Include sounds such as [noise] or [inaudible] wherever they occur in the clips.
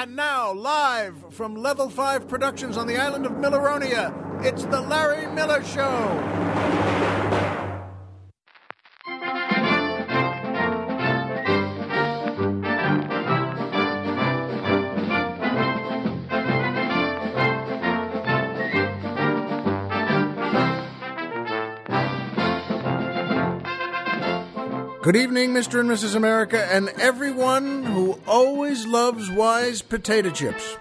And now, live from Level 5 Productions on the island of Milleronia, it's The Larry Miller Show. Good evening, Mr. and Mrs. America, and everyone who always loves wise potato chips.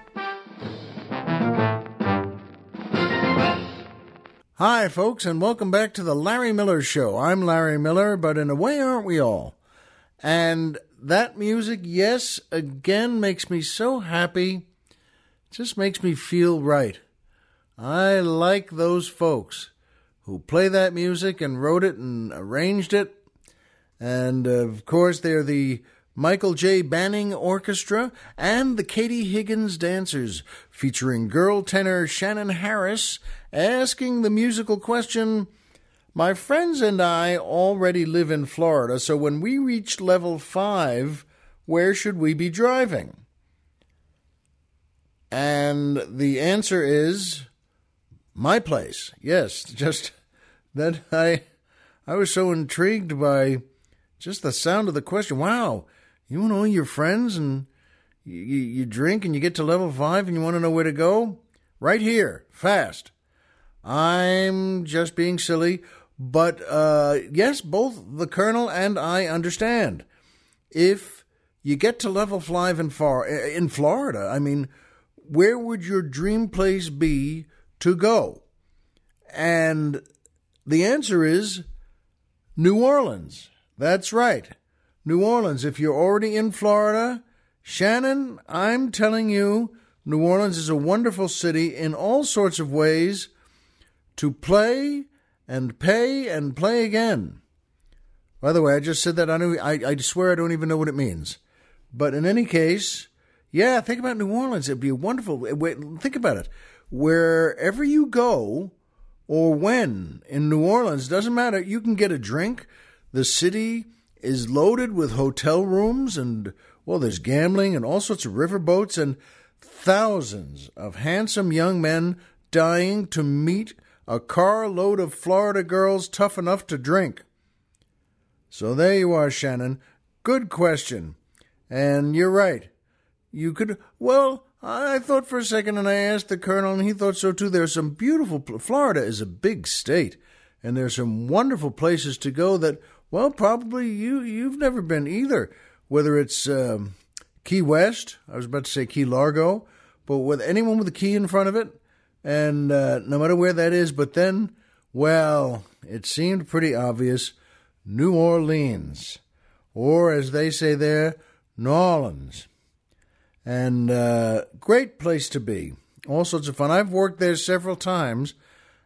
Hi, folks, and welcome back to the Larry Miller Show. I'm Larry Miller, but in a way, aren't we all? And that music, yes, again makes me so happy. Just makes me feel right. I like those folks who play that music and wrote it and arranged it and uh, of course, they're the Michael J. Banning Orchestra and the Katie Higgins Dancers, featuring girl tenor Shannon Harris asking the musical question My friends and I already live in Florida, so when we reach level five, where should we be driving? And the answer is my place. Yes, [laughs] just that I I was so intrigued by just the sound of the question. Wow, you want all your friends and you, you drink and you get to level five and you want to know where to go? Right here, fast. I'm just being silly, but uh, yes, both the Colonel and I understand. If you get to level five far, in Florida, I mean, where would your dream place be to go? And the answer is New Orleans. That's right. New Orleans. If you're already in Florida, Shannon, I'm telling you, New Orleans is a wonderful city in all sorts of ways to play and pay and play again. By the way, I just said that. I, know, I, I swear I don't even know what it means. But in any case, yeah, think about New Orleans. It'd be wonderful. Think about it. Wherever you go or when in New Orleans, doesn't matter. You can get a drink the city is loaded with hotel rooms and, well, there's gambling and all sorts of riverboats and thousands of handsome young men dying to meet a carload of Florida girls tough enough to drink. So there you are, Shannon. Good question. And you're right. You could, well, I thought for a second and I asked the colonel and he thought so too. There's some beautiful, Florida is a big state and there's some wonderful places to go that well, probably you you've never been either. Whether it's um, Key West, I was about to say Key Largo, but with anyone with a key in front of it, and uh, no matter where that is, but then, well, it seemed pretty obvious, New Orleans, or as they say there, New Orleans, and uh, great place to be. All sorts of fun. I've worked there several times,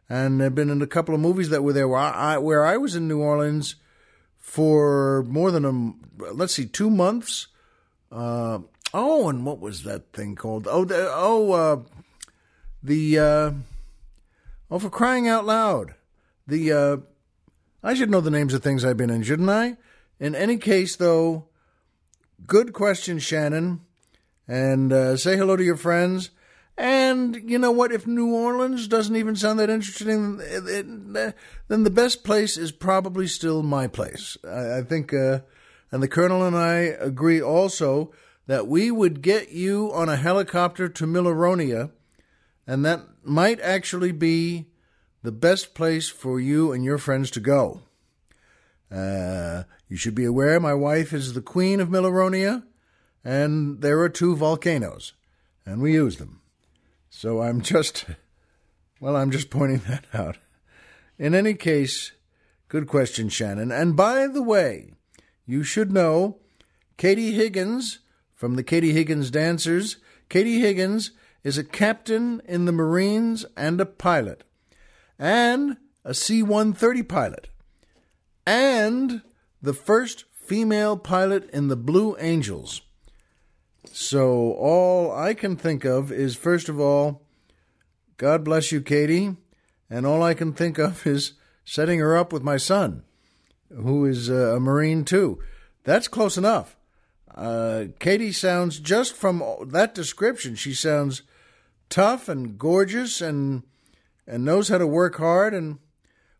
and I've been in a couple of movies that were there where I, where I was in New Orleans for more than a let's see two months. Uh, oh, and what was that thing called? Oh, the, oh, uh, the uh, oh, for crying out loud, the uh, I should know the names of things I've been in, shouldn't I? In any case, though, good question, Shannon, and uh, say hello to your friends. And you know what? If New Orleans doesn't even sound that interesting, then the best place is probably still my place. I, I think, uh, and the Colonel and I agree also that we would get you on a helicopter to Milleronia, and that might actually be the best place for you and your friends to go. Uh, you should be aware my wife is the queen of Milleronia, and there are two volcanoes, and we use them. So I'm just, well, I'm just pointing that out. In any case, good question, Shannon. And by the way, you should know Katie Higgins from the Katie Higgins Dancers. Katie Higgins is a captain in the Marines and a pilot, and a C 130 pilot, and the first female pilot in the Blue Angels. So all I can think of is, first of all, God bless you, Katie. And all I can think of is setting her up with my son, who is a Marine too. That's close enough. Uh, Katie sounds, just from that description, she sounds tough and gorgeous and and knows how to work hard. And,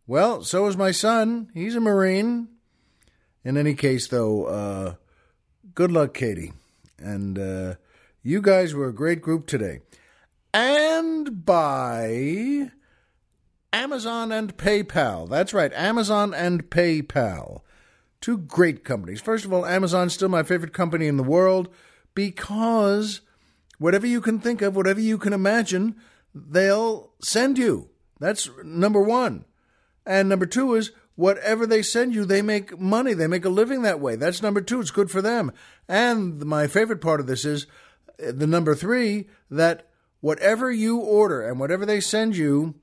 well, so is my son. He's a Marine. In any case, though, uh, good luck, Katie. And uh, you guys were a great group today. And by Amazon and PayPal. That's right, Amazon and PayPal. Two great companies. First of all, Amazon's still my favorite company in the world because whatever you can think of, whatever you can imagine, they'll send you. That's number one. And number two is whatever they send you, they make money. They make a living that way. That's number two. It's good for them. And my favorite part of this is uh, the number three that whatever you order and whatever they send you,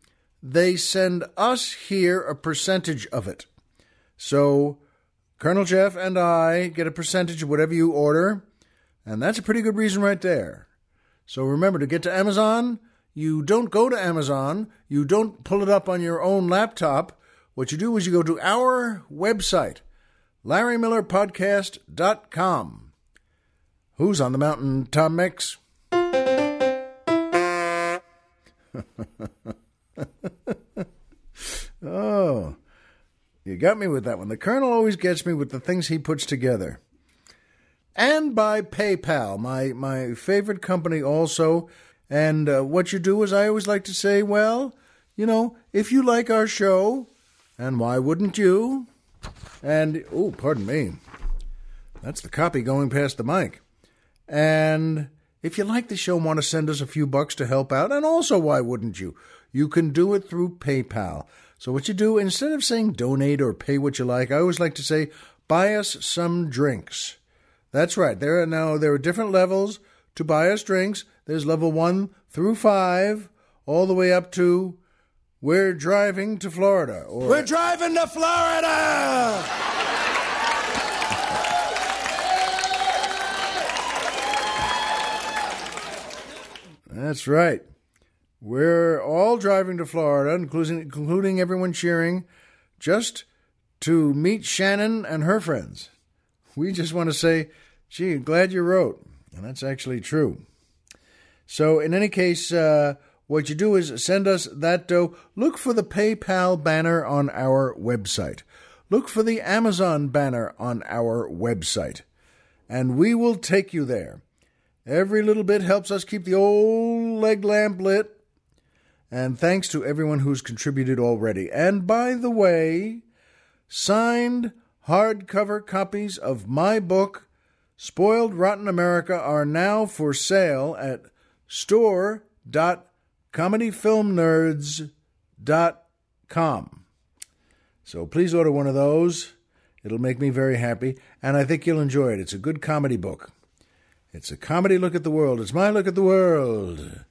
they send us here a percentage of it. So Colonel Jeff and I get a percentage of whatever you order, and that's a pretty good reason right there. So remember to get to Amazon, you don't go to Amazon, you don't pull it up on your own laptop. What you do is you go to our website, LarryMillerPodcast.com. Who's on the mountain, Tom Mix? [laughs] oh, you got me with that one. The Colonel always gets me with the things he puts together. And by PayPal, my, my favorite company also. And uh, what you do is, I always like to say, well, you know, if you like our show, and why wouldn't you? And, oh, pardon me. That's the copy going past the mic. And if you like the show and want to send us a few bucks to help out, and also why wouldn't you? You can do it through PayPal. So what you do, instead of saying donate or pay what you like, I always like to say buy us some drinks. That's right. There are now there are different levels to buy us drinks. There's level one through five, all the way up to we're driving to Florida. Or, we're driving to Florida. That's right. We're all driving to Florida, including, including everyone cheering, just to meet Shannon and her friends. We just want to say, gee, glad you wrote. And that's actually true. So, in any case, uh, what you do is send us that dough. Look for the PayPal banner on our website. Look for the Amazon banner on our website. And we will take you there. Every little bit helps us keep the old leg lamp lit. And thanks to everyone who's contributed already. And by the way, signed hardcover copies of my book, Spoiled Rotten America, are now for sale at store.comedyfilmnerds.com. So please order one of those. It'll make me very happy, and I think you'll enjoy it. It's a good comedy book. It's a comedy look at the world. It's my look at the world.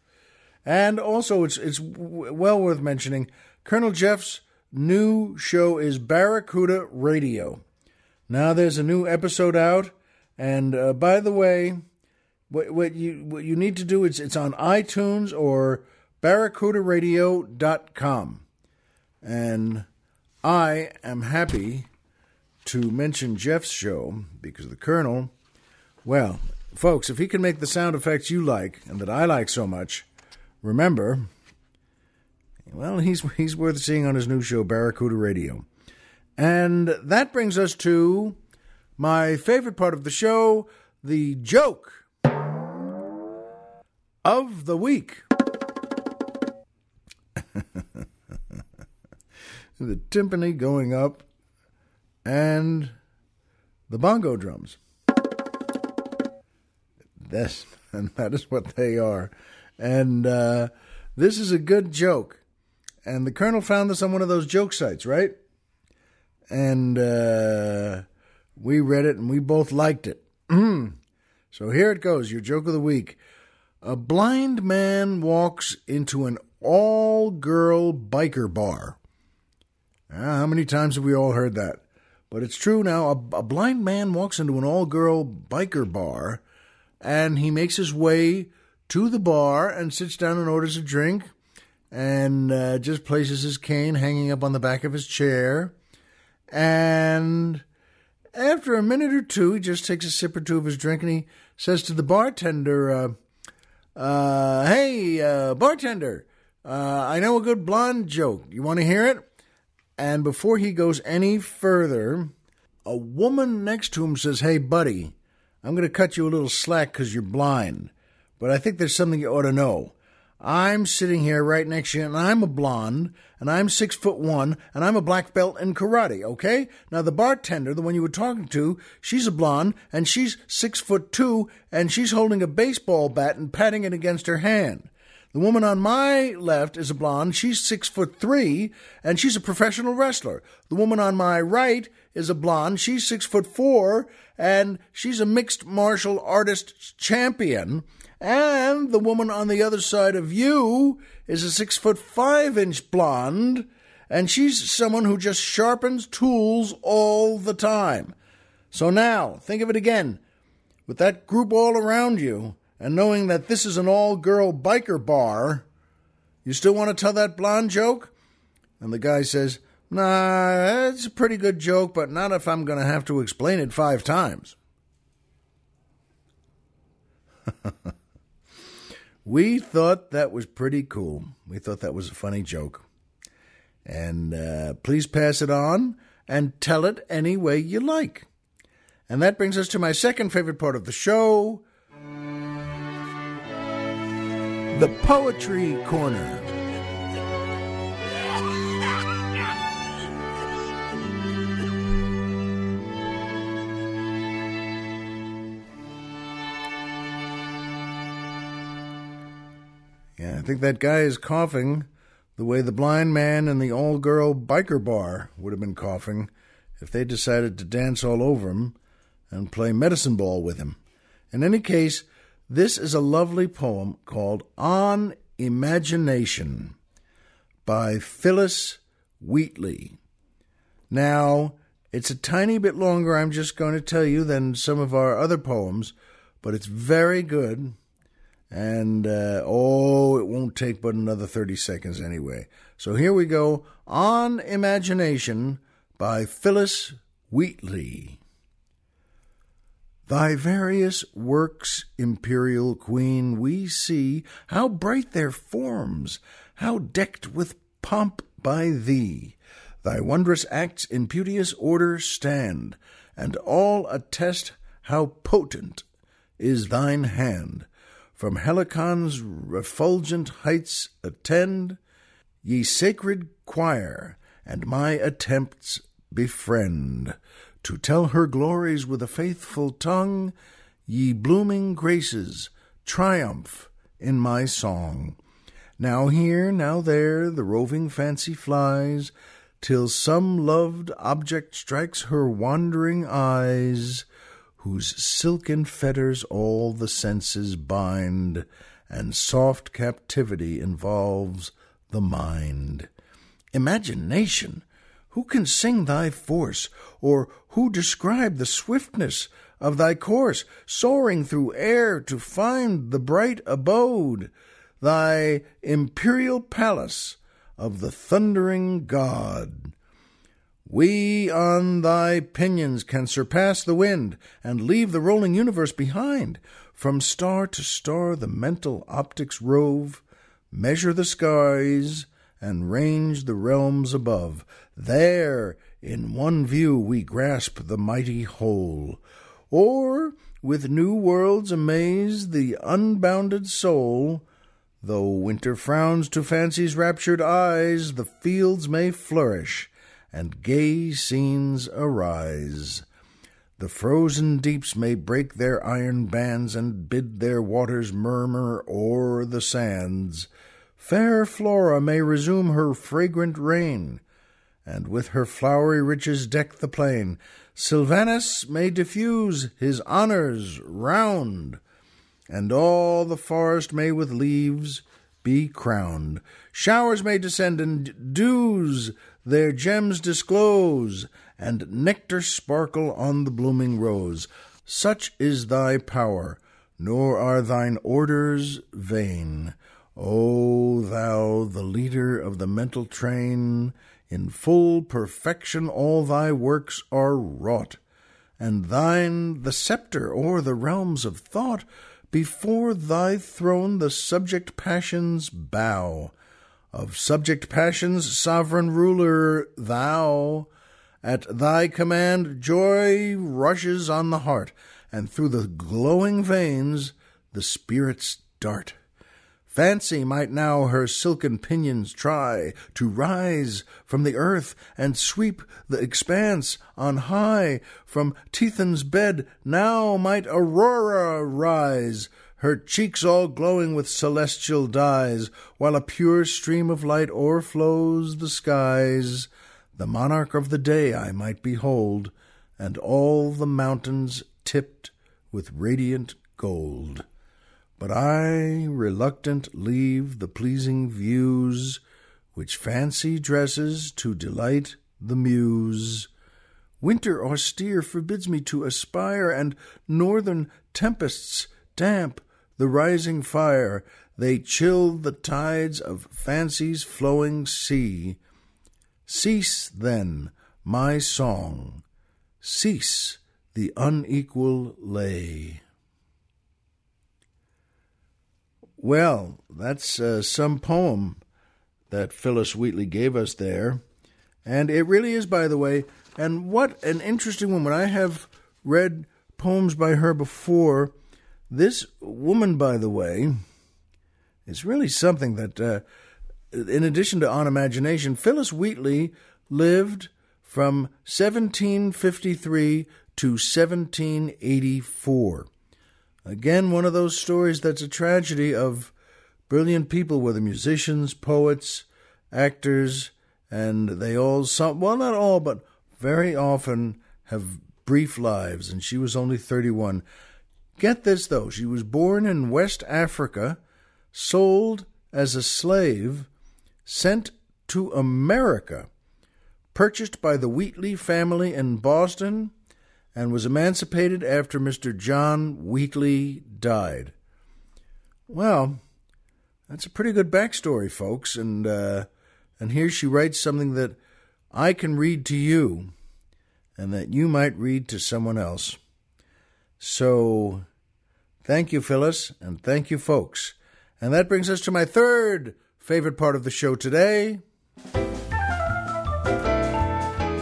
And also, it's it's well worth mentioning. Colonel Jeff's new show is Barracuda Radio. Now there's a new episode out, and uh, by the way, what what you what you need to do is it's on iTunes or barracudaradio.com. And I am happy to mention Jeff's show because the Colonel, well, folks, if he can make the sound effects you like and that I like so much, remember, well, he's he's worth seeing on his new show, Barracuda Radio. And that brings us to my favorite part of the show, the joke of the week. [laughs] the timpani going up and the bongo drums. This [laughs] and that is what they are. And uh, this is a good joke. And the Colonel found this on one of those joke sites, right? And uh, we read it and we both liked it. [clears throat] so here it goes your joke of the week. A blind man walks into an all girl biker bar. Ah, how many times have we all heard that? But it's true now. A, a blind man walks into an all girl biker bar and he makes his way to the bar and sits down and orders a drink and uh, just places his cane hanging up on the back of his chair. And after a minute or two, he just takes a sip or two of his drink and he says to the bartender, uh, uh, Hey, uh, bartender, uh, I know a good blonde joke. You want to hear it? And before he goes any further, a woman next to him says, Hey, buddy, I'm going to cut you a little slack because you're blind, but I think there's something you ought to know. I'm sitting here right next to you, and I'm a blonde, and I'm six foot one, and I'm a black belt in karate, okay? Now, the bartender, the one you were talking to, she's a blonde, and she's six foot two, and she's holding a baseball bat and patting it against her hand. The woman on my left is a blonde. She's six foot three, and she's a professional wrestler. The woman on my right is a blonde. She's six foot four, and she's a mixed martial artist champion. And the woman on the other side of you is a six foot five inch blonde, and she's someone who just sharpens tools all the time. So now, think of it again. With that group all around you, and knowing that this is an all girl biker bar, you still want to tell that blonde joke? And the guy says, Nah, it's a pretty good joke, but not if I'm going to have to explain it five times. [laughs] we thought that was pretty cool. We thought that was a funny joke. And uh, please pass it on and tell it any way you like. And that brings us to my second favorite part of the show the Poetry Corner. Yeah, I think that guy is coughing the way the blind man in the all girl biker bar would have been coughing if they decided to dance all over him and play medicine ball with him. In any case, this is a lovely poem called On Imagination by Phillis Wheatley. Now, it's a tiny bit longer, I'm just going to tell you, than some of our other poems, but it's very good. And, uh, oh, it won't take but another 30 seconds anyway. So here we go On Imagination by Phillis Wheatley. Thy various works, imperial queen, we see how bright their forms, how decked with pomp by thee. Thy wondrous acts in beauteous order stand, and all attest how potent is thine hand. From Helicon's refulgent heights attend, ye sacred choir, and my attempts befriend to tell her glories with a faithful tongue, ye blooming graces, triumph in my song. Now here, now there, the roving fancy flies, till some loved object strikes her wandering eyes, whose silken fetters all the senses bind, and soft captivity involves the mind. Imagination who can sing thy force, or who describe the swiftness of thy course, soaring through air to find the bright abode, thy imperial palace of the thundering God? We on thy pinions can surpass the wind and leave the rolling universe behind. From star to star the mental optics rove, measure the skies, and range the realms above. There, in one view, we grasp the mighty whole. Or, with new worlds amaze the unbounded soul. Though winter frowns to fancy's raptured eyes, the fields may flourish, and gay scenes arise. The frozen deeps may break their iron bands, and bid their waters murmur o'er the sands. Fair Flora may resume her fragrant reign, and with her flowery riches deck the plain. Sylvanus may diffuse his honours round, and all the forest may with leaves be crowned. Showers may descend, and dews their gems disclose, and nectar sparkle on the blooming rose. Such is thy power, nor are thine orders vain. O the leader of the mental train, in full perfection all thy works are wrought, and thine the sceptre o'er the realms of thought. Before thy throne the subject passions bow. Of subject passions, sovereign ruler, thou. At thy command, joy rushes on the heart, and through the glowing veins the spirits dart. Fancy might now her silken pinions try to rise from the earth and sweep the expanse on high. From Tithon's bed now might Aurora rise, her cheeks all glowing with celestial dyes, while a pure stream of light o'erflows the skies. The monarch of the day I might behold, and all the mountains tipped with radiant gold. But I, reluctant, leave the pleasing views which fancy dresses to delight the muse. Winter austere forbids me to aspire, and northern tempests damp the rising fire. They chill the tides of fancy's flowing sea. Cease, then, my song, cease the unequal lay. Well, that's uh, some poem that Phillis Wheatley gave us there. And it really is, by the way, and what an interesting woman. I have read poems by her before. This woman, by the way, is really something that, uh, in addition to on imagination, Phillis Wheatley lived from 1753 to 1784. Again, one of those stories that's a tragedy of brilliant people, whether musicians, poets, actors, and they all, some, well, not all, but very often have brief lives, and she was only 31. Get this, though, she was born in West Africa, sold as a slave, sent to America, purchased by the Wheatley family in Boston, and was emancipated after Mr. John Wheatley died. Well, that's a pretty good backstory, folks, and uh, and here she writes something that I can read to you, and that you might read to someone else. So, thank you, Phillis, and thank you, folks. And that brings us to my third favorite part of the show today.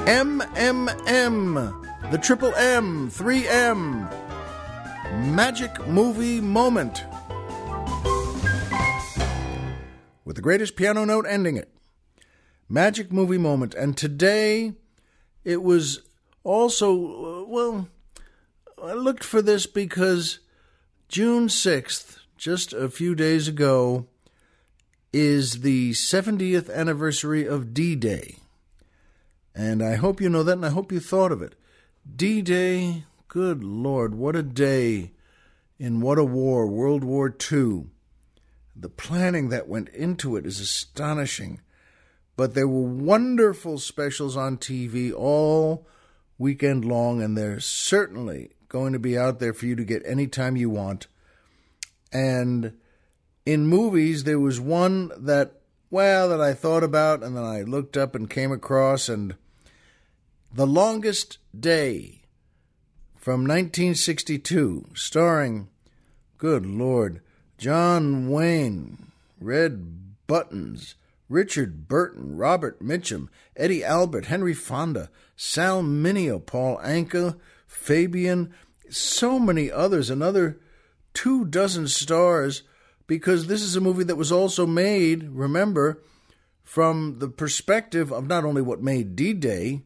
MMM the Triple M, 3M, Magic Movie Moment. With the greatest piano note ending it. Magic Movie Moment. And today it was also, uh, well, I looked for this because June 6th, just a few days ago, is the 70th anniversary of D Day. And I hope you know that, and I hope you thought of it. D Day, good Lord, what a day in what a war, World War II. The planning that went into it is astonishing. But there were wonderful specials on TV all weekend long, and they're certainly going to be out there for you to get anytime you want. And in movies, there was one that, well, that I thought about and then I looked up and came across, and the Longest Day from 1962, starring, good Lord, John Wayne, Red Buttons, Richard Burton, Robert Mitchum, Eddie Albert, Henry Fonda, Sal Mineo, Paul Anka, Fabian, so many others, another two dozen stars, because this is a movie that was also made, remember, from the perspective of not only what made D Day,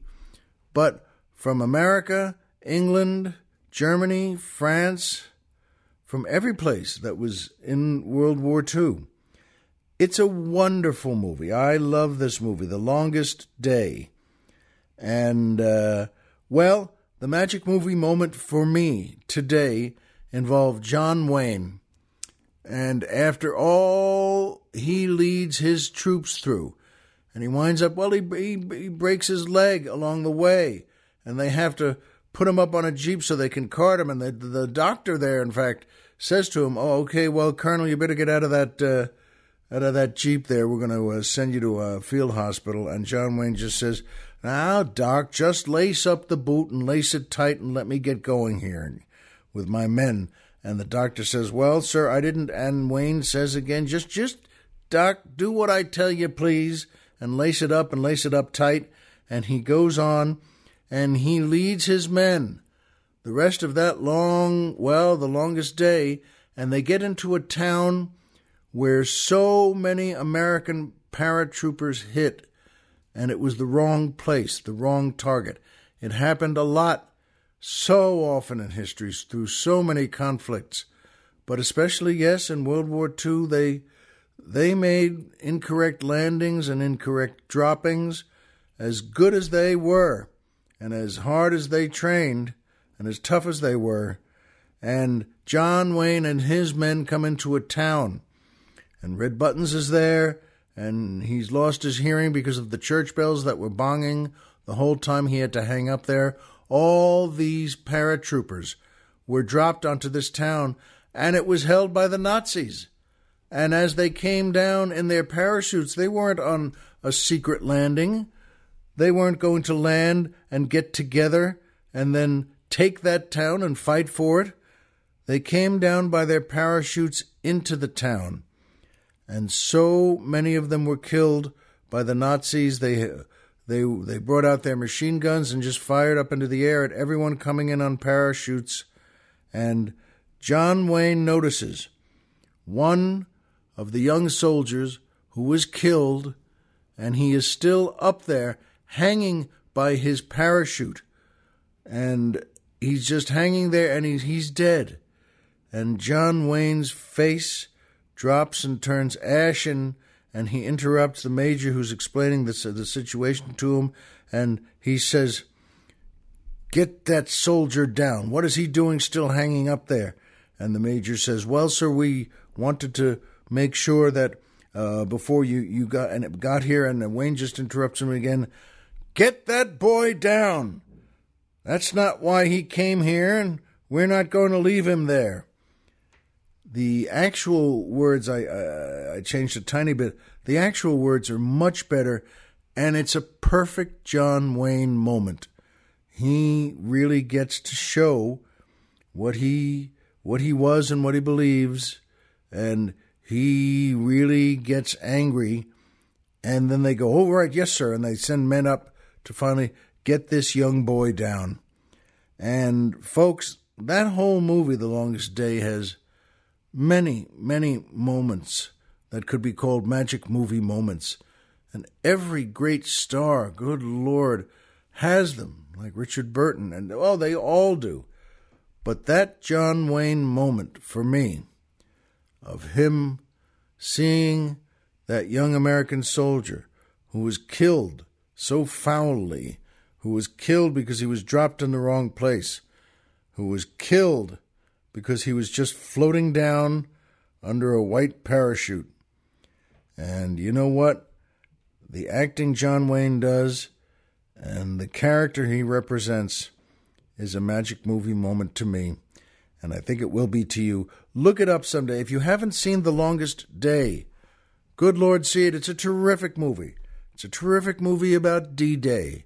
but from America, England, Germany, France, from every place that was in World War II. It's a wonderful movie. I love this movie, The Longest Day. And, uh, well, the magic movie moment for me today involved John Wayne. And after all he leads his troops through, and he winds up, well, he, he, he breaks his leg along the way, and they have to put him up on a jeep so they can cart him. And the the doctor there, in fact, says to him, "Oh, okay, well, Colonel, you better get out of that uh, out of that jeep there. We're going to uh, send you to a field hospital." And John Wayne just says, Now, Doc, just lace up the boot and lace it tight and let me get going here with my men. And the doctor says, Well, sir, I didn't. And Wayne says again, Just, just, Doc, do what I tell you, please, and lace it up and lace it up tight. And he goes on and he leads his men the rest of that long, well, the longest day, and they get into a town where so many American paratroopers hit, and it was the wrong place, the wrong target. It happened a lot, so often in history, through so many conflicts. But especially, yes, in World War II, they they made incorrect landings and incorrect droppings, as good as they were, and as hard as they trained, and as tough as they were. And John Wayne and his men come into a town, and Red Buttons is there, and he's lost his hearing because of the church bells that were bonging the whole time he had to hang up there. All these paratroopers were dropped onto this town, and it was held by the Nazis. And as they came down in their parachutes, they weren't on a secret landing. They weren't going to land and get together and then take that town and fight for it. They came down by their parachutes into the town. And so many of them were killed by the Nazis. They, they, they brought out their machine guns and just fired up into the air at everyone coming in on parachutes. And John Wayne notices one of the young soldiers who was killed, and he is still up there hanging by his parachute. And he's just hanging there and he's, he's dead. And John Wayne's face drops and turns ashen, and he interrupts the major who's explaining the, the situation to him, and he says, Get that soldier down. What is he doing still hanging up there? And the major says, Well, sir, we wanted to make sure that uh, before you, you got and got here, and Wayne just interrupts him again. Get that boy down. That's not why he came here, and we're not going to leave him there. The actual words, I, uh, I changed a tiny bit. The actual words are much better, and it's a perfect John Wayne moment. He really gets to show what he what he was and what he believes, and he really gets angry. And then they go, "Oh right, yes, sir," and they send men up to finally get this young boy down. And folks, that whole movie, The Longest Day, has many, many moments that could be called magic movie moments. And every great star, good Lord, has them, like Richard Burton, and oh, they all do. But that John Wayne moment for me, of him seeing that young American soldier who was killed so foully, who was killed because he was dropped in the wrong place, who was killed because he was just floating down under a white parachute. And you know what? The acting John Wayne does and the character he represents is a magic movie moment to me, and I think it will be to you. Look it up someday. If you haven't seen The Longest Day, good Lord, see it. It's a terrific movie. It's a terrific movie about D Day.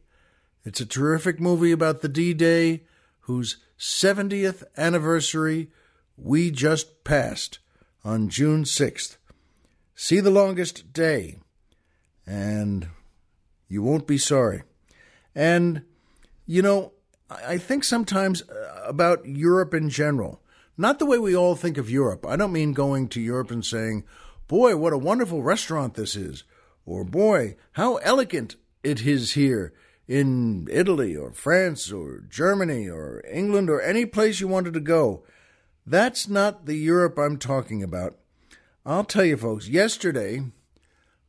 It's a terrific movie about the D Day whose 70th anniversary we just passed on June 6th. See the longest day, and you won't be sorry. And, you know, I think sometimes uh, about Europe in general, not the way we all think of Europe. I don't mean going to Europe and saying, boy, what a wonderful restaurant this is or boy, how elegant it is here in Italy or France or Germany or England or any place you wanted to go. That's not the Europe I'm talking about. I'll tell you, folks, yesterday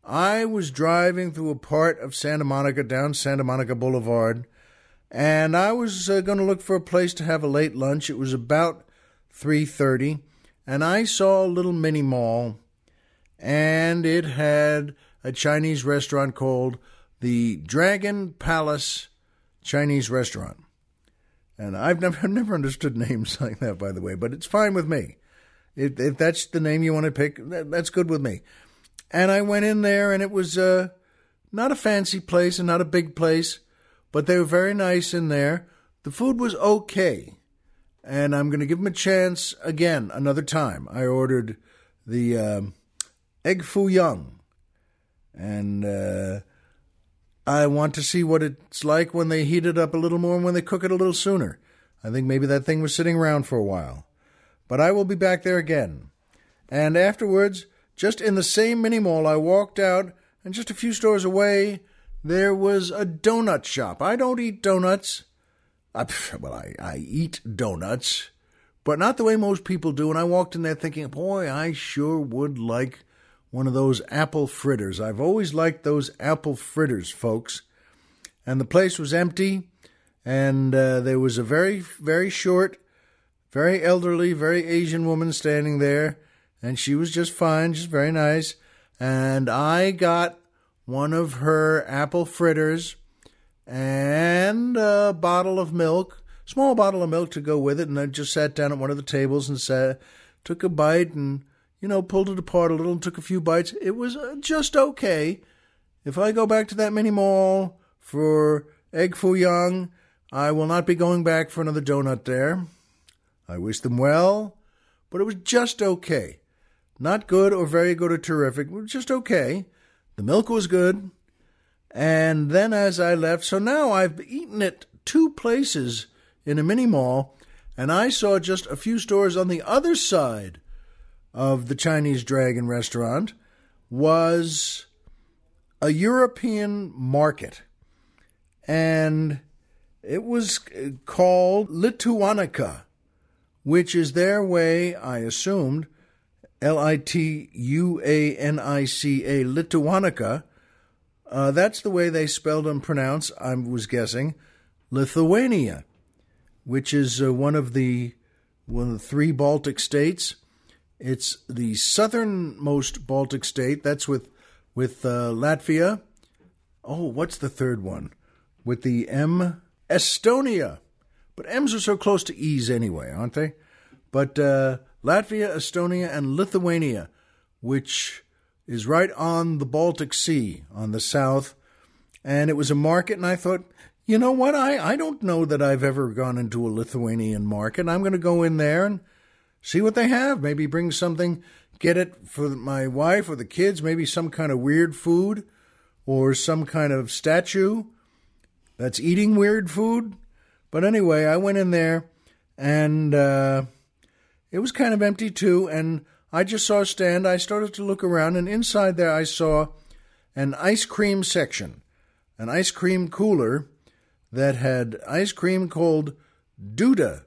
I was driving through a part of Santa Monica down Santa Monica Boulevard, and I was uh, going to look for a place to have a late lunch. It was about 3:30, and I saw a little mini mall, and it had a Chinese restaurant called the Dragon Palace Chinese Restaurant. And I've never [laughs] never understood names [laughs] like that, by the way, but it's fine with me. If, if that's the name you want to pick, that's good with me. And I went in there, and it was uh, not a fancy place and not a big place, but they were very nice in there. The food was okay, and I'm going to give them a chance again another time. I ordered the um, egg foo young, and uh, I want to see what it's like when they heat it up a little more and when they cook it a little sooner. I think maybe that thing was sitting around for a while. But I will be back there again. And afterwards, just in the same mini mall, I walked out, and just a few stores away, there was a donut shop. I don't eat donuts. I, [laughs] well, I, I eat donuts, but not the way most people do. And I walked in there thinking, boy, I sure would like one of those apple fritters. I've always liked those apple fritters, folks. And the place was empty, and uh, there was a very, very short, very elderly, very Asian woman standing there, and she was just fine, just very nice. And I got one of her apple fritters and a bottle of milk, small bottle of milk to go with it, and I just sat down at one of the tables and sat, took a bite and you know pulled it apart a little and took a few bites. It was uh, just okay. If I go back to that mini mall for egg foo young, I will not be going back for another donut there. I wish them well, but it was just okay. Not good or very good or terrific, but just okay. The milk was good. And then as I left, so now I've eaten at two places in a mini mall, and I saw just a few stores on the other side of the Chinese Dragon restaurant was a European market. And it was called Lituanica, which is their way, I assumed, L I T U A N I C A, Lituanica uh, that's the way they spelled and pronounced, I was guessing, Lithuania, which is uh, one of the one of the three Baltic states. It's the southernmost Baltic state. That's with with uh, Latvia. Oh, what's the third one? With the M, Estonia. But M's are so close to E's anyway, aren't they? But uh, Latvia, Estonia, and Lithuania, which is right on the Baltic Sea on the south. And it was a market, and I thought, you know what? I, I don't know that I've ever gone into a Lithuanian market. I'm going to go in there and see what they have. Maybe bring something, get it for my wife or the kids, maybe some kind of weird food or some kind of statue that's eating weird food. But anyway, I went in there and uh, it was kind of empty too. And I just saw a stand. I started to look around, and inside there I saw an ice cream section, an ice cream cooler that had ice cream called Duda.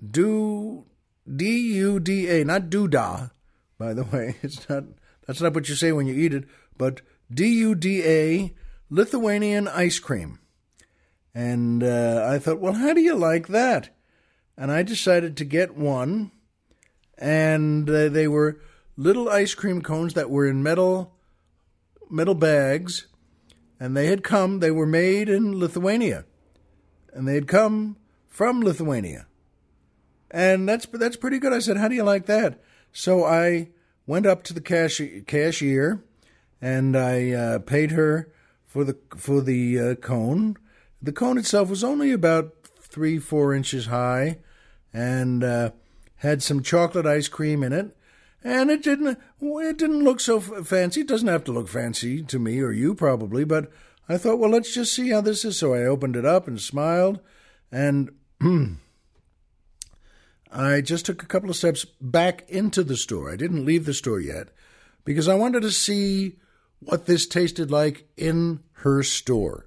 Do D U D A, not Duda, by the way. [laughs] It's not that's not what you say when you eat it, but D U D A Lithuanian ice cream. And uh, I thought, well, how do you like that? And I decided to get one and uh, they were little ice cream cones that were in metal metal bags, and they had come. They were made in Lithuania, and they had come from Lithuania, and that's that's pretty good. I said, "How do you like that?" So I went up to the cash, cashier, and I uh, paid her for the for the uh, cone. The cone itself was only about three four inches high, and uh, had some chocolate ice cream in it, and it didn't it didn't look so fancy. It doesn't have to look fancy to me or you probably, but I thought, well, let's just see how this is. So I opened it up and smiled, and [clears throat] I just took a couple of steps back into the store. I didn't leave the store yet because I wanted to see what this tasted like in her store.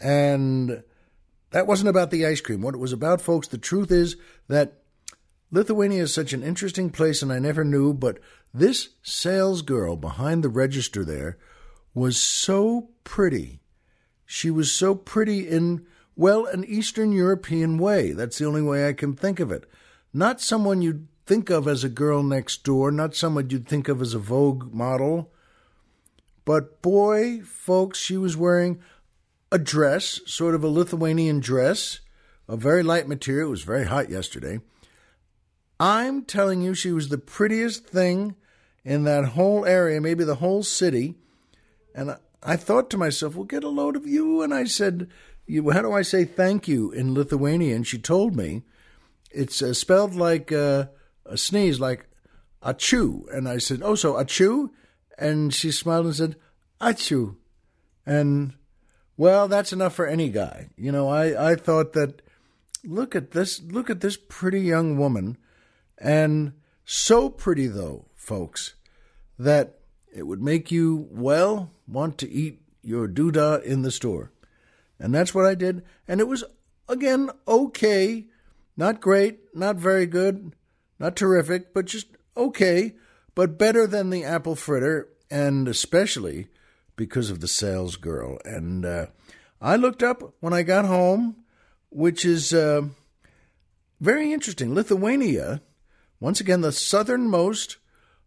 And that wasn't about the ice cream. What it was about, folks, the truth is that Lithuania is such an interesting place, and I never knew, but this sales girl behind the register there was so pretty. She was so pretty in, well, an Eastern European way. That's the only way I can think of it. Not someone you'd think of as a girl next door, not someone you'd think of as a Vogue model. But boy, folks, she was wearing a dress, sort of a Lithuanian dress, a very light material. It was very hot yesterday I'm telling you, she was the prettiest thing in that whole area, maybe the whole city. And I, thought to myself, well, get a load of you. And I said, how do I say thank you in Lithuanian? She told me it's uh, spelled like uh, a sneeze, like achu. And I said, oh, so achu? And she smiled and said, achu. And well, that's enough for any guy. You know, I, I thought that look at this look at this pretty young woman and so pretty though, folks, that it would make you, well, want to eat your doodah in the store. And that's what I did. And it was, again, okay. Not great, not very good, not terrific, but just okay, but better than the apple fritter, and especially because of the sales girl. And uh, I looked up when I got home, which is uh, very interesting. Lithuania, once again, the southernmost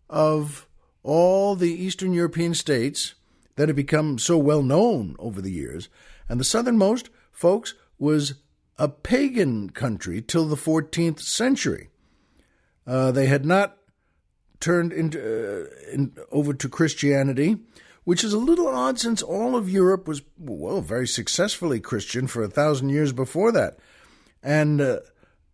of all the Eastern European states that have become so well known over the years. And the southernmost, folks, was a pagan country till the 14th century. Uh, they had not turned into, uh, in, over to Christianity, which is a little odd since all of Europe was, well, very successfully Christian for a thousand years before that. And, uh,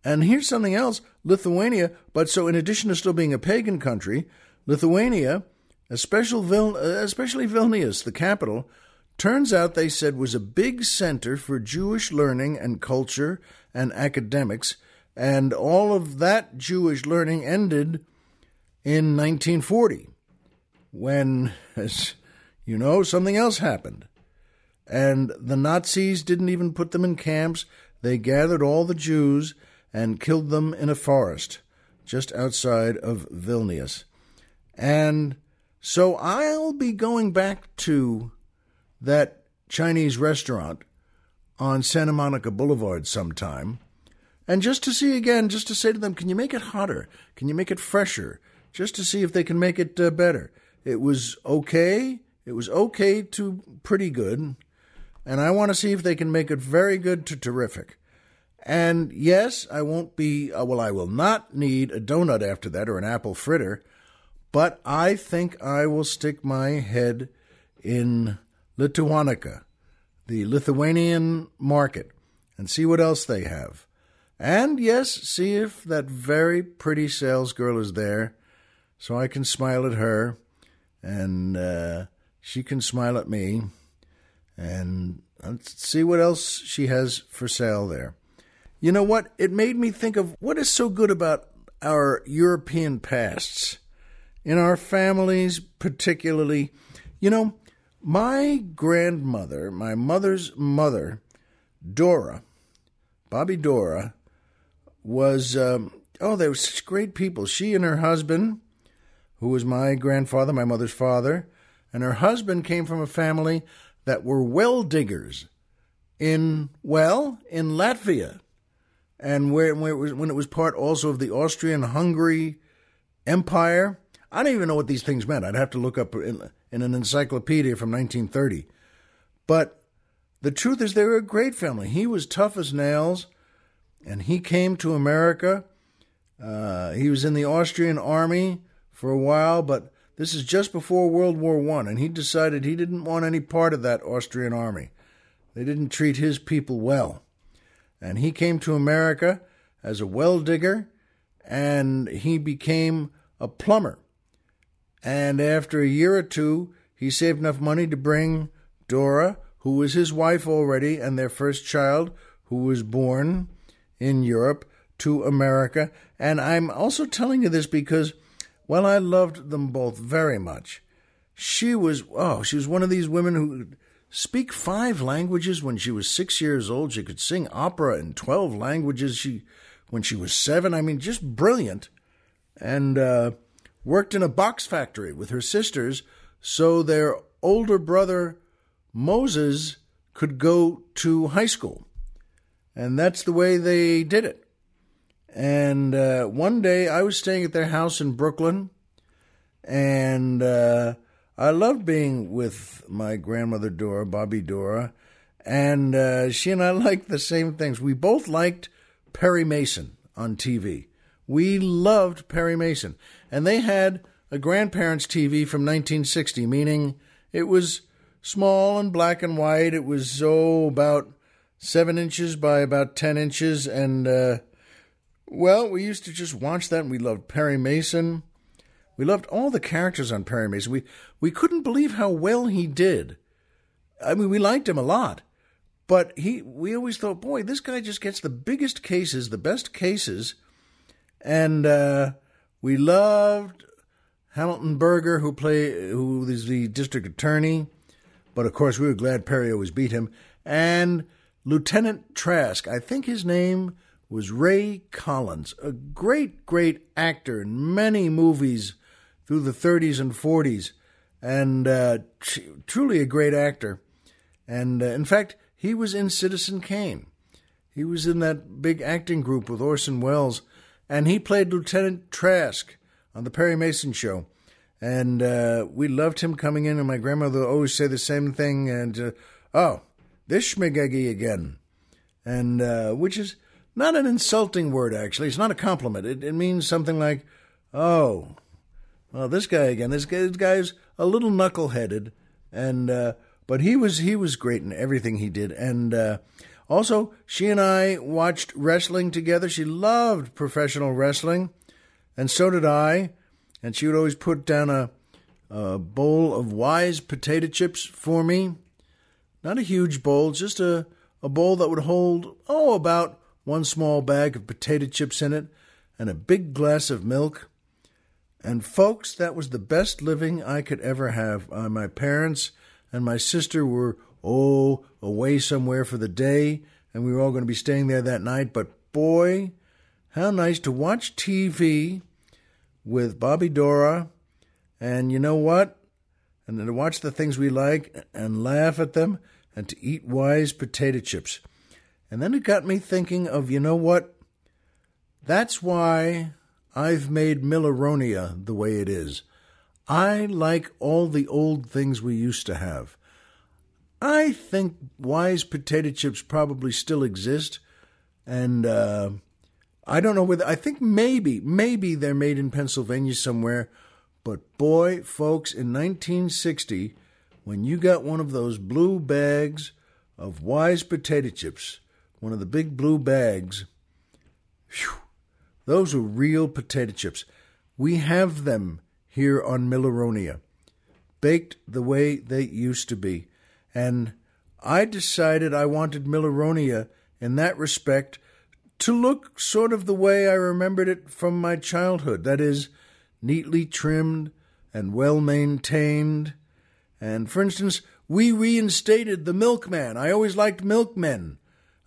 and here's something else Lithuania, but so in addition to still being a pagan country, Lithuania, especially, Vil- especially Vilnius, the capital, turns out they said was a big center for Jewish learning and culture and academics, and all of that Jewish learning ended in 1940 when, [laughs] as you know, something else happened. And the Nazis didn't even put them in camps. They gathered all the Jews and killed them in a forest just outside of Vilnius. And so I'll be going back to that Chinese restaurant on Santa Monica Boulevard sometime. And just to see again, just to say to them, can you make it hotter? Can you make it fresher? Just to see if they can make it uh, better. It was okay. It was okay to pretty good. And I want to see if they can make it very good to terrific. And yes, I won't be, uh, well, I will not need a donut after that or an apple fritter, but I think I will stick my head in Lituanica, the Lithuanian market, and see what else they have. And yes, see if that very pretty sales girl is there, so I can smile at her, and uh, she can smile at me, and let's see what else she has for sale there. You know what? It made me think of what is so good about our European pasts in our families, particularly. You know, my grandmother, my mother's mother, Dora, Bobby Dora, was, um, oh, they were such great people. She and her husband, who was my grandfather, my mother's father, and her husband came from a family that were well diggers in, well, in Latvia. And where, where it was, when it was part also of the Austrian Hungary Empire, I don't even know what these things meant. I'd have to look up in, in an encyclopedia from 1930. But the truth is, they were a great family. He was tough as nails, and he came to America. Uh, he was in the Austrian army for a while, but this is just before World War One, and he decided he didn't want any part of that Austrian army. They didn't treat his people well, and he came to America as a well digger, and he became a plumber and after a year or two, he saved enough money to bring Dora, who was his wife already, and their first child, who was born in Europe, to America. And I'm also telling you this because, well, I loved them both very much. She was, oh, she was one of these women who speak five languages when she was six years old. She could sing opera in 12 languages she, when she was seven. I mean, just brilliant. And, uh, worked in a box factory with her sisters so their older brother Moses could go to high school. And that's the way they did it. And uh, one day I was staying at their house in Brooklyn, and uh, I loved being with my grandmother Dora, Bobby Dora, and uh, she and I [laughs] liked the same things. We both liked Perry Mason on TV. We loved Perry Mason. And they had a grandparents' TV from 1960, meaning it was small and black and white. It was so about seven inches by about 10 inches. And, uh, well, we used to just watch that and we loved Perry Mason. We loved all the characters on Perry Mason. We, we couldn't believe how well he did. I mean, we liked him a lot. But he, we always thought, boy, this guy just gets the biggest cases, the best cases, and uh, we loved Hamilton Berger, who play, who is the district attorney. But of course, we were glad Perry always beat him. And Lieutenant Trask, I think his name was Ray Collins, a great, great actor in many movies through the 30s and 40s, and uh, tr- truly a great actor. And uh, in fact, he was in Citizen Kane. He was in that big acting group with Orson Welles, and he played Lieutenant Trask on the Perry Mason show. And uh, we loved him coming in, and my grandmother always say the same thing. And uh, oh, this schmigeggy again, and uh, which is not an insulting word actually. It's not a compliment. It, it means something like, oh, well, this guy again. This, guy, this guy's a little knuckleheaded, and uh, but he was he was great in everything he did, and uh, also she and I watched wrestling together. She loved professional wrestling, and so did I. And she would always put down a, a bowl of Wise potato chips for me. Not a huge bowl, just a, a bowl that would hold, oh, about one small bag of potato chips in it and a big glass of milk. And folks, that was the best living I could ever have. Uh, my parents and my sister were, oh, away somewhere for the day, and we were all going to be staying there that night. But boy, how nice to watch TV with Bobby Dora, and you know what? And to watch the things we like and laugh at them, and to eat wise potato chips. And then it got me thinking of, you know what? That's why I've made Milleronia the way it is. I like all the old things we used to have. I think Wise potato chips probably still exist, and uh, I don't know whether I think maybe maybe they're made in Pennsylvania somewhere. But boy, folks, in 1960, when you got one of those blue bags of Wise potato chips, one of the big blue bags, whew, those were real potato chips. We have them here on Milleronia, baked the way they used to be. And I decided I wanted Milleronia in that respect to look sort of the way I remembered it from my childhood. That is, neatly trimmed and well maintained. And for instance, we reinstated the milkman. I always liked milkmen.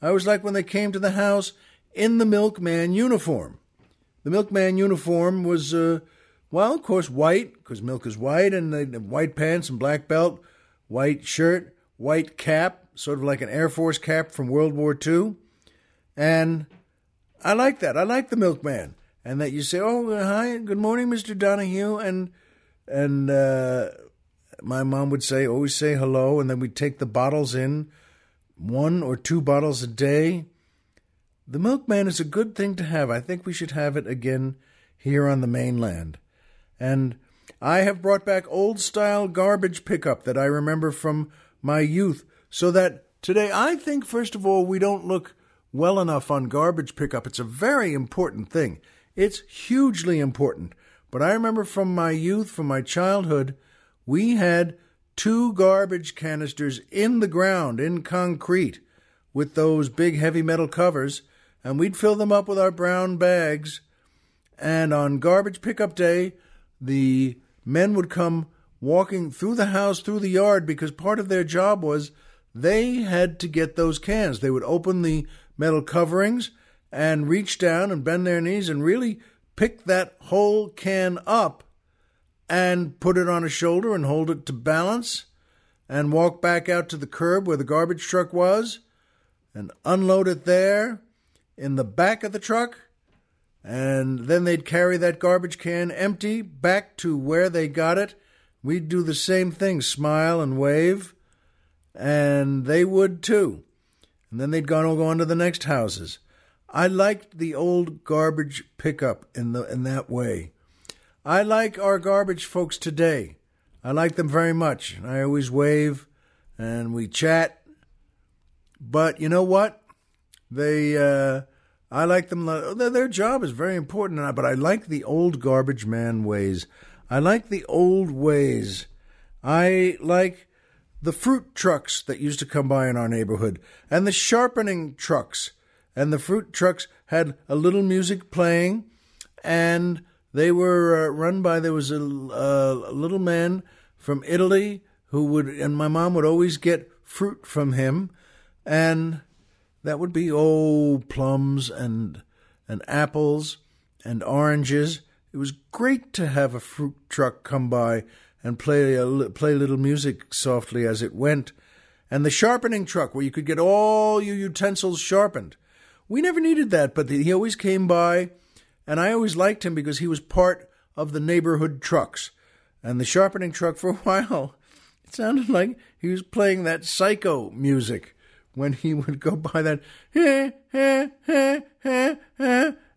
I always liked when they came to the house in the milkman uniform. The milkman uniform was, uh, well, of course, white, because milk is white, and they white pants and black belt, white shirt, white cap, sort of like an Air Force cap from World War II. And I like that. I like the milkman. And that you say, oh, hi, good morning, Mr. Donahue. And, and, uh, my mom would say, always say hello. And then we'd take the bottles in, one or two bottles a day. The milkman is a good thing to have. I think we should have it again here on the mainland. And I have brought back old style garbage pickup that I remember from my youth, so that today I think, first of all, we don't look well enough on garbage pickup. It's a very important thing. It's hugely important. But I remember from my youth, from my childhood, we had two garbage canisters in the ground, in concrete, with those big heavy metal covers, and we'd fill them up with our brown bags. And on garbage pickup day, the men would come walking through the house, through the yard, because part of their job was they had to get those cans. They would open the metal coverings and reach down and bend their knees and really pick that whole can up and put it on a shoulder and hold it to balance and walk back out to the curb where the garbage truck was and unload it there in the back of the truck. And then they'd carry that garbage can empty back to where they got it. We'd do the same thing, smile and wave, and they would too. And then they'd go on to the next houses. I liked the old garbage pickup in the in that way. I like our garbage folks today. I like them very much. I always wave and we chat. But you know what? They, uh, I like them. Their job is very important, but I like the old garbage man ways. I like the old ways. I like the fruit trucks that used to come by in our neighborhood and the sharpening trucks. And the fruit trucks had a little music playing and they were uh, run by there was a, uh, a little man from Italy who would and my mom would always get fruit from him and that would be oh plums and and apples and oranges it was great to have a fruit truck come by and play a, play little music softly as it went and the sharpening truck where you could get all your utensils sharpened we never needed that but he always came by and I always liked him because he was part of the neighborhood trucks. And the sharpening truck, for a [laughs] while, it sounded like he was playing that psycho music when he [laughs] would go by that.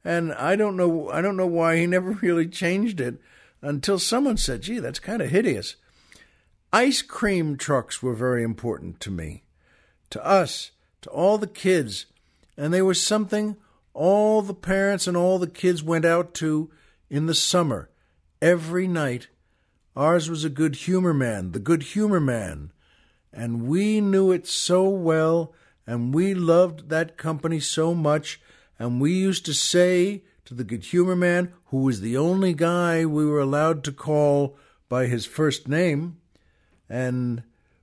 And I don't know, I don't know why he never [laughs] really changed it until someone said, "Gee, that's kind of hideous." Ice cream trucks were very important to me, to us, to all the kids, and they were something all the parents and all the kids went out to in the summer every night. Ours was a good humor man, the good humor man. And we knew it so well, and we loved that company so much, and we used to say to the good humor man, who was the only guy we were allowed to call by his first name, and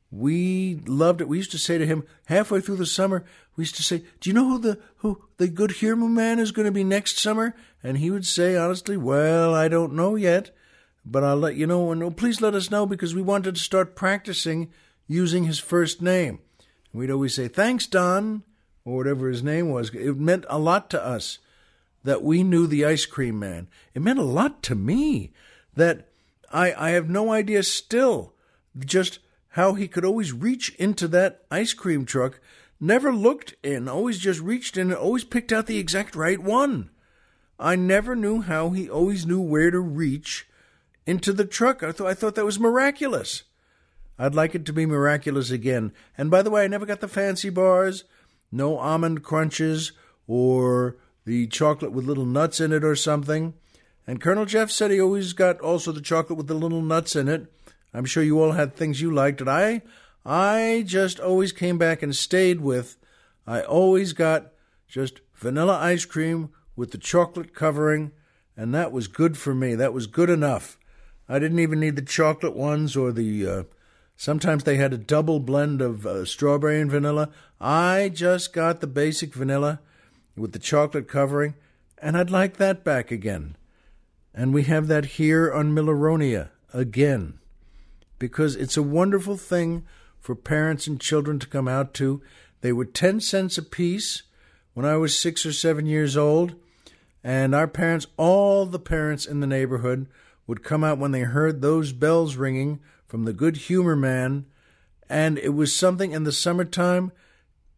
we loved it. We used to say to him halfway through the summer, we used to say, "Do you know who the who the good humor man is going to be next summer?" And he would say honestly, "Well, I don't know yet, but I'll let you know. And oh, please let us know because we wanted to start practicing using his first name." And we'd always say, "Thanks, Don," or whatever his name was. It meant a lot to us that we knew the ice cream man. It meant a lot to me that I I have no idea still just how he could always reach into that ice cream truck Never looked in, always just reached in and always picked out the exact right one. I never knew how he always knew where to reach into the truck. I thought I thought that was miraculous. I'd like it to be miraculous again. And by the way, I never got the fancy bars, no almond crunches or the chocolate with little nuts in it or something. And Colonel Jeff said he always got also the chocolate with the little nuts in it. I'm sure you all had things you liked, and I I just always came back and stayed with, I always got just vanilla ice cream with the chocolate covering, and that was good for me. That was good enough. I didn't even need the chocolate ones or the. Uh, sometimes they had a double blend of uh, strawberry and vanilla. I just got the basic vanilla with the chocolate covering, and I'd like that back again. And we have that here on Milleronia again, because it's a wonderful thing for parents and children to come out to. They were 10 cents a piece when I was six or seven years old. And our parents, all the parents in the neighborhood, would come out when they heard those bells ringing from the good humor man. And it was something in the summertime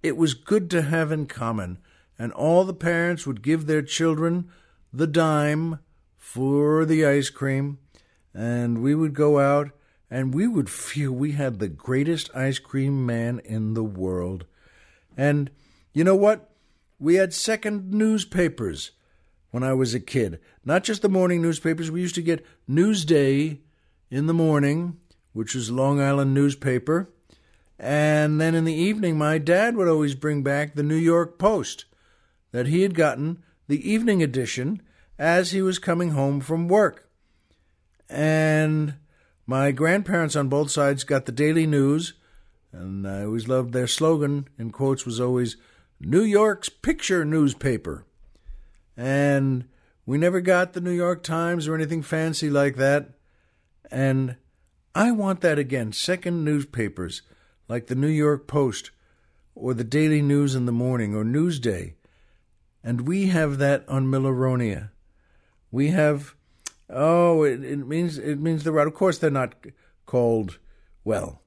it was good to have in common. And all the parents would give their children the dime for the ice cream. And we would go out and we would [laughs] feel we had the greatest ice cream man in the world. And you know what? We had second newspapers when I was a kid. Not just the morning newspapers, we used to get Newsday in the morning, which was Long Island newspaper. And then in the evening, my dad would always bring back the New York Post that he had gotten, the evening edition, as he was coming home from work. And my grandparents on both sides got the Daily News, and I always loved their slogan, in quotes, was always New York's picture newspaper. And we never got the New York Times or anything fancy like that. And I want that again second newspapers like the New York Post or the Daily News in the morning or Newsday. And we have that on Milleronia. We have Oh, it, it means it means the right. Of course, they're not called well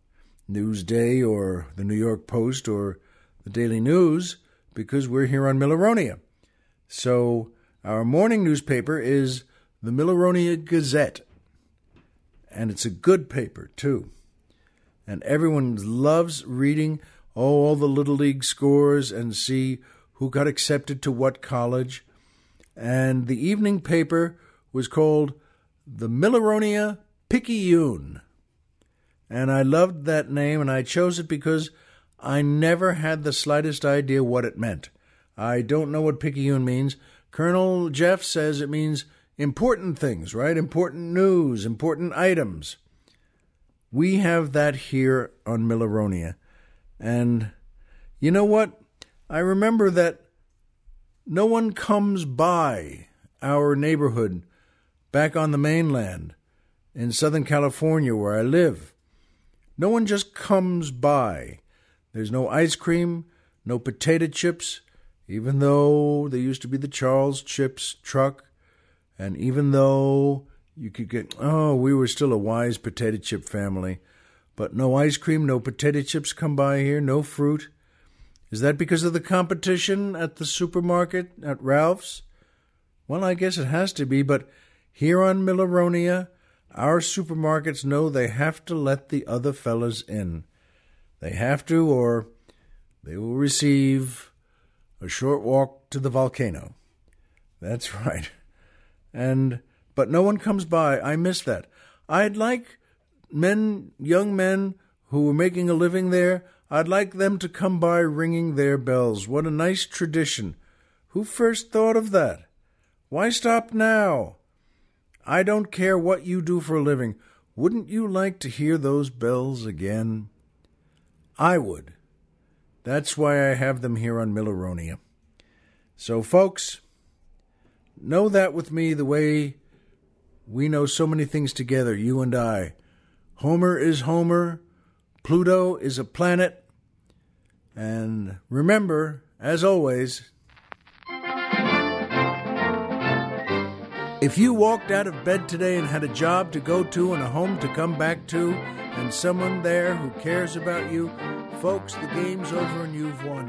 Newsday or the New York Post or the Daily News because we're here on Milleronia. So our morning newspaper is the Milleronia Gazette, and it's a good paper too. And everyone loves reading oh, all the Little League scores and see who got accepted to what college. And the evening paper was called the Milleronia Picayune. And I loved that name, and I chose it because I never had the slightest idea what it meant. I don't know what Picayune means. Colonel Jeff says it means important things, right? Important news, important items. We have that here on Milleronia. And you know what? I remember that no one comes by our neighborhood back on the mainland in Southern California where I live. No one just comes by. There's no ice cream, no potato chips, even though there used to be the Charles Chips truck, and even though you could get, oh, we were still a wise potato chip family, but no ice cream, no potato chips come by here, no fruit. Is that because of the competition at the supermarket at Ralph's? Well, I guess it has to be, but here on Milleronia, our supermarkets know they have to let the other fellas in. They have to, or they will receive a short walk to the volcano. That's [laughs] right. And but no one comes by. I miss that. I'd like men, young men who were making a living there, I'd like them to come by ringing their bells. What a nice tradition. Who first thought of that? Why stop now? I don't care what you do for a living. Wouldn't you like to hear those bells again? I would. That's why I have them here on Milleronia. So, folks, know that with me the way we know so many things together, you and I. Homer is Homer, Pluto is a planet, and remember, as always, If you walked out of bed today and had a job to go to and a home to come back to, and someone there who cares about you, folks, the game's over and you've won.